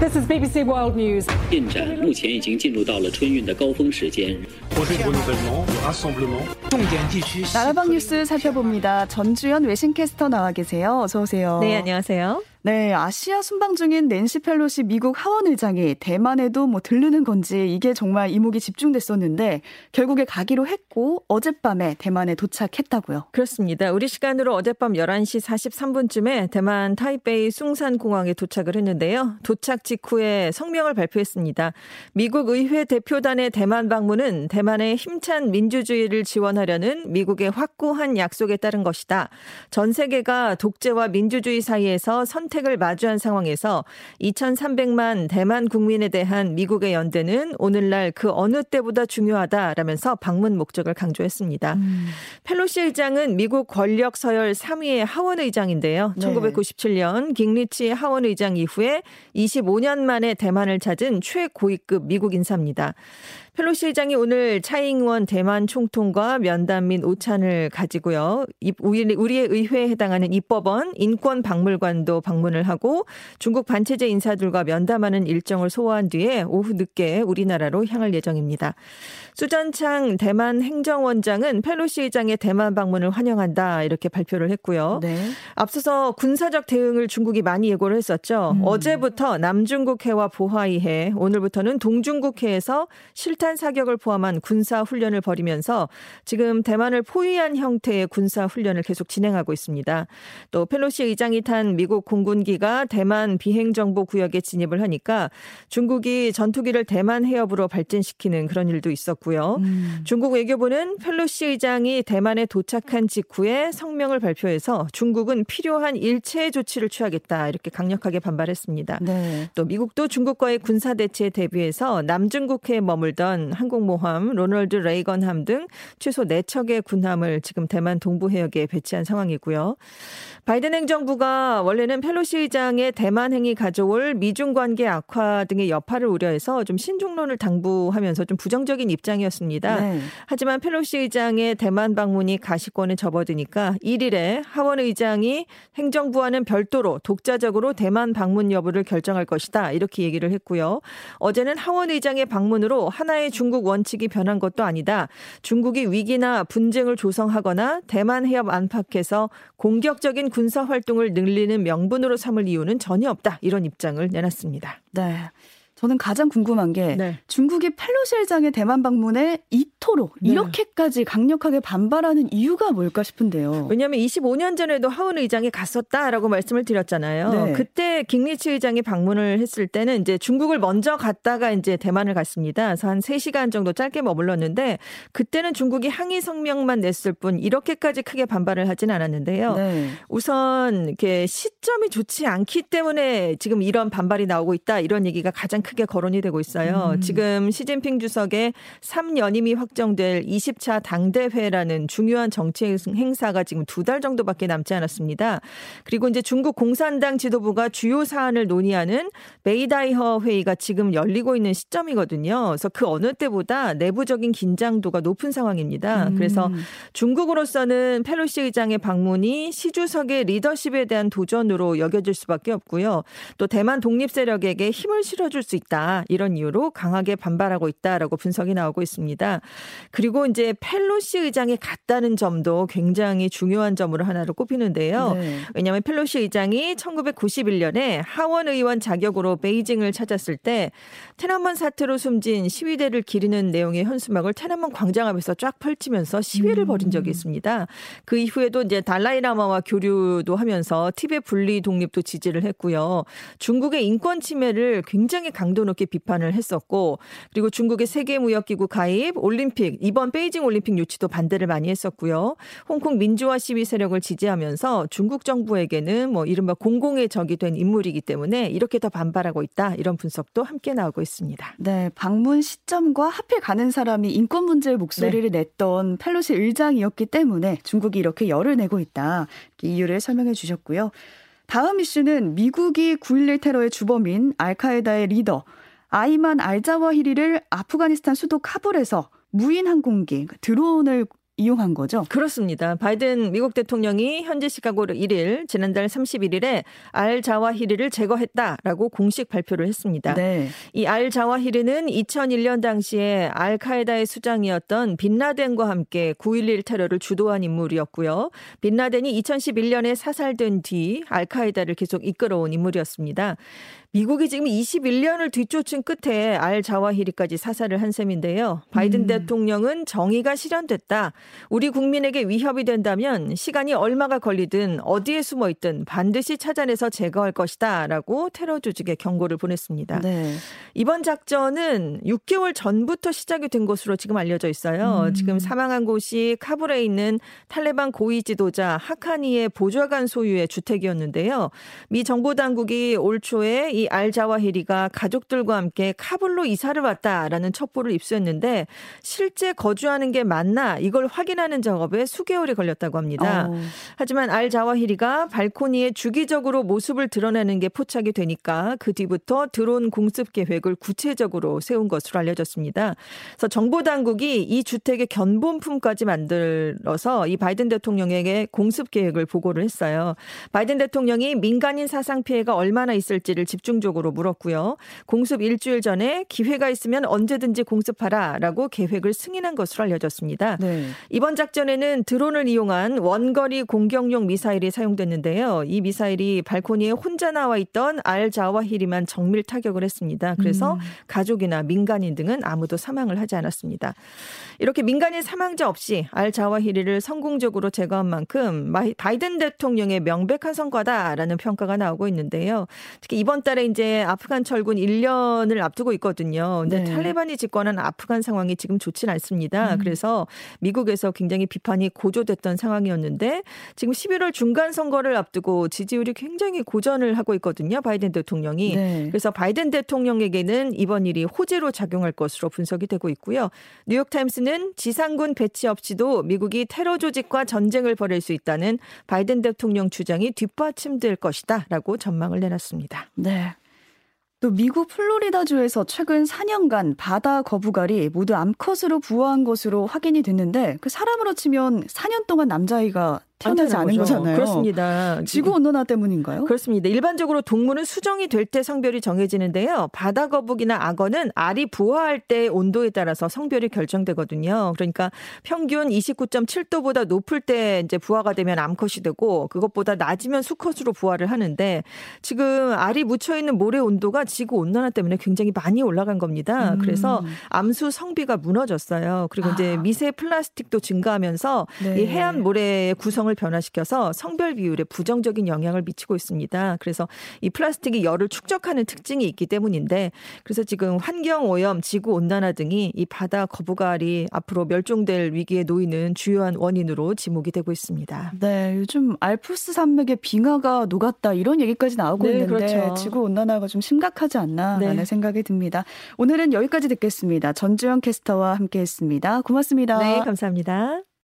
This is BBC World News. 进展目前已经进入到了春运的高峰时间。 나라방 뉴스 살펴봅니다. 전주현 외신캐스터 나와 계세요. 어서 오세요. 네, 안녕하세요. 네, 아시아 순방 중인 낸시 펠로시 미국 하원 의장이 대만에도 뭐 들르는 건지 이게 정말 이목이 집중됐었는데 결국에 가기로 했고 어젯밤에 대만에 도착했다고요. 그렇습니다. 우리 시간으로 어젯밤 11시 43분쯤에 대만 타이베이 숭산 공항에 도착을 했는데요. 도착 직후에 성명을 발표했습니다. 미국 의회 대표단의 대만 방문은 대만의 힘찬 민주주의를 지원하려는 미국의 확고한 약속에 따른 것이다. 전 세계가 독재와 민주주의 사이에서 선택 선택을 마주한 상황에서 2,300만 대만 국민에 대한 미국의 연대는 오늘날 그 어느 때보다 중요하다라면서 방문 목적을 강조했습니다. 음. 펠로시 의장은 미국 권력 서열 3위의 하원 의장인데요. 네. 1997년 깅리치 하원 의장 이후에 25년 만에 대만을 찾은 최고위급 미국 인사입니다. 펠로시 의장이 오늘 차잉원 대만 총통과 면담 및 오찬을 가지고요. 우리의 의회에 해당하는 입법원, 인권박물관도 방문 을 하고 중국 반체제 인사들과 면담하는 일정을 소화한 뒤에 오후 늦게 우리나라로 향할 예정입니다. 수전창 대만 행정원장은 펠로시 의장의 대만 방문을 환영한다 이렇게 발표를 했고요. 네. 앞서서 군사적 대응을 중국이 많이 예고를 했었죠. 음. 어제부터 남중국해와 보하이해, 오늘부터는 동중국해에서 실탄 사격을 포함한 군사 훈련을 벌이면서 지금 대만을 포위한 형태의 군사 훈련을 계속 진행하고 있습니다. 또 펠로시 의장이 탄 미국 공군 기가 대만 비행정보 구역에 진입을 하니까 중국이 전투기를 대만 해협으로 발진시키는 그런 일도 있었고요. 음. 중국 외교부는 펠로시 의장이 대만에 도착한 직후에 성명을 발표해서 중국은 필요한 일체 조치를 취하겠다 이렇게 강력하게 반발했습니다. 네. 또 미국도 중국과의 군사 대치에 대비해서 남중국해에 머물던 항공모함, 로널드 레이건함 등 최소 4척의 군함을 지금 대만 동부 해역에 배치한 상황이고요. 바이든 행정부가 원래는 펠로 시 의장의 대만 행이 가져올 미중 관계 악화 등의 여파를 우려해서 좀 신중론을 당부하면서 좀 부정적인 입장이었습니다. 네. 하지만 펠로시 의장의 대만 방문이 가시권에 접어드니까 1일에 하원 의장이 행정부와는 별도로 독자적으로 대만 방문 여부를 결정할 것이다. 이렇게 얘기를 했고요. 어제는 하원 의장의 방문으로 하나의 하나의 중국 원칙이 변한 것도 아니다. 중국이 위기나 분쟁을 조성하거나 대만 해협 안팎에서 공격적인 군사 활동을 늘리는 명분으로 삼을 이유는 전혀 없다. 이런 입장을 내놨습니다. 네. 저는 가장 궁금한 게 네. 중국이 펠로시 회장의 대만 방문에 이토록 네. 이렇게까지 강력하게 반발하는 이유가 뭘까 싶은데요. 왜냐하면 25년 전에도 하원 의장이 갔었다라고 말씀을 드렸잖아요. 네. 그때 깅리치 의장이 방문을 했을 때는 이제 중국을 먼저 갔다가 이제 대만을 갔습니다. 그래서 한 3시간 정도 짧게 머물렀는데 그때는 중국이 항의 성명만 냈을 뿐 이렇게까지 크게 반발을 하진 않았는데요. 네. 우선 이렇게 시점이 좋지 않기 때문에 지금 이런 반발이 나오고 있다 이런 얘기가 가장 크게 거론이 되고 있어요. 음. 지금 시진핑 주석의 3연임이 확정될 20차 당대회라는 중요한 정치 행사가 지금 두 달 정도밖에 남지 않았습니다. 그리고 이제 중국 공산당 지도부가 주요 사안을 논의하는 메이다이허 회의가 지금 열리고 있는 시점이거든요. 그래서 그 어느 때보다 내부적인 긴장도가 높은 상황입니다. 음. 그래서 중국으로서는 펠로시 의장의 방문이 시 주석의 리더십에 대한 도전으로 여겨질 수밖에 없고요. 또 대만 독립 세력에게 힘을 실어줄 수 있다. 이런 이유로 강하게 반발하고 있다라고 분석이 나오고 있습니다. 그리고 이제 펠로시 의장이 갔다는 점도 굉장히 중요한 점으로 하나로 꼽히는데요. 네. 왜냐하면 펠로시 의장이 1991년에 하원 의원 자격으로 베이징을 찾았을 때 톈안먼 사태로 숨진 시위대를 기리는 내용의 현수막을 톈안먼 광장 앞에서 쫙 펼치면서 시위를 음. 벌인 적이 있습니다. 그 이후에도 이제 달라이라마와 교류도 하면서 티베 분리 독립도 지지를 했고요. 중국의 인권 침해를 굉장히 강 강도 높게 비판을 했었고 그리고 중국의 세계 무역 기구 가입, 올림픽 이번 베이징 올림픽 유치도 반대를 많이 했었고요. 홍콩 민주화 시위 세력을 지지하면서 중국 정부에게는 뭐 이른바 공공의 적이 된 인물이기 때문에 이렇게 더 반발하고 있다 이런 분석도 함께 나오고 있습니다. 네, 방문 시점과 하필 가는 사람이 인권 문제의 목소리를 네. 냈던 펠로시 의장이었기 때문에 중국이 이렇게 열을 내고 있다 이유를 설명해 주셨고요. 다음 이슈는 미국이 9.11 테러의 주범인 알카에다의 리더 아이만 알자와히리를 아프가니스탄 수도 카불에서 무인 항공기 그러니까 드론을 이용한 거죠? 그렇습니다. 바이든 미국 대통령이 현지 시각으로 1일 지난달 31일에 알 자와히리를 제거했다라고 공식 발표를 했습니다. 네. 이알 자와히리는 2001년 당시에 알카에다의 수장이었던 빈라덴과 함께 9.11 테러를 주도한 인물이었고요. 빈라덴이 2011년에 사살된 뒤 알카에다를 계속 이끌어온 인물이었습니다. 미국이 지금 21년을 뒤쫓은 끝에 알 자와히리까지 사살을 한 셈인데요. 바이든 음. 대통령은 정의가 실현됐다. 우리 국민에게 위협이 된다면 시간이 얼마가 걸리든 어디에 숨어 있든 반드시 찾아내서 제거할 것이다. 라고 테러 조직에 경고를 보냈습니다. 네. 이번 작전은 6개월 전부터 시작이 된 것으로 지금 알려져 있어요. 음. 지금 사망한 곳이 카불에 있는 탈레반 고위 지도자 하카니의 보좌관 소유의 주택이었는데요. 미 정보 당국이 올 초에 이 알자와히리가 가족들과 함께 카불로 이사를 왔다라는 첩보를 입수했는데 실제 거주하는 게 맞나 이걸 확인하는 작업에 수개월이 걸렸다고 합니다. 어. 하지만 알 자와히리가 발코니에 주기적으로 모습을 드러내는 게 포착이 되니까 그 뒤부터 드론 공습 계획을 구체적으로 세운 것으로 알려졌습니다. 그래서 정보 당국이 이 주택의 견본품까지 만들어서 이 바이든 대통령에게 공습 계획을 보고를 했어요. 바이든 대통령이 민간인 사상 피해가 얼마나 있을지를 집중 집중적으로 물었고요. 공습 일주일 전에 기회가 있으면 언제든지 공습하라라고 계획을 승인한 것으로 알려졌습니다. 네. 이번 작전에는 드론을 이용한 원거리 공격용 미사일이 사용됐는데요. 이 미사일이 발코니에 혼자 나와 있던 알 자와히리만 정밀 타격을 했습니다. 그래서 음. 가족이나 민간인 등은 아무도 사망을 하지 않았습니다. 이렇게 민간인 사망자 없이 알 자와히리를 성공적으로 제거한 만큼 바이든 대통령의 명백한 성과다라는 평가가 나오고 있는데요. 특히 이번 달에 이제 아프간 철군 1년을 앞두고 있거든요. 근데 네. 탈레반이 집권한 아프간 상황이 지금 좋진 않습니다. 음. 그래서 미국에 서 굉장히 비판이 고조됐던 상황이었는데 지금 11월 중간 선거를 앞두고 지지율이 굉장히 고전을 하고 있거든요. 바이든 대통령이. 네. 그래서 바이든 대통령에게는 이번 일이 호재로 작용할 것으로 분석이 되고 있고요. 뉴욕 타임스는 지상군 배치 없이도 미국이 테러 조직과 전쟁을 벌일 수 있다는 바이든 대통령 주장이 뒷받침될 것이다라고 전망을 내놨습니다. 네. 또 미국 플로리다주에서 최근 4년간 바다 거북알이 모두 암컷으로 부화한 것으로 확인이 됐는데 그 사람으로 치면 4년 동안 남자아이가 태어나지 않은 거죠. 거잖아요. 그렇습니다. 지구 온난화 때문인가요? 그렇습니다. 일반적으로 동물은 수정이 될 때 성별이 정해지는데요. 바다 거북이나 악어는 알이 부화할 때 온도에 따라서 성별이 결정되거든요. 그러니까 평균 29.7도보다 높을 때 이제 부화가 되면 암컷이 되고 그것보다 낮으면 수컷으로 부화를 하는데 지금 알이 묻혀 있는 모래 온도가 지구 온난화 때문에 굉장히 많이 올라간 겁니다. 음. 그래서 암수 성비가 무너졌어요. 그리고 아. 이제 미세 플라스틱도 증가하면서 네. 이 해안 모래의 구성 구성을 변화시켜서 성별 비율에 부정적인 영향을 미치고 있습니다. 그래서 이 플라스틱이 열을 축적하는 특징이 있기 때문인데 그래서 지금 환경 오염, 지구 온난화 등이 이 바다 거북알이 앞으로 멸종될 위기에 놓이는 주요한 원인으로 지목이 되고 있습니다. 네, 요즘 알프스 산맥의 빙하가 녹았다 이런 얘기까지 나오고 네, 있는데 그렇죠. 지구 온난화가 좀 심각하지 않나라는 네. 생각이 듭니다. 오늘은 여기까지 듣겠습니다. 전주현 캐스터와 함께했습니다. 고맙습니다. 네, 감사합니다.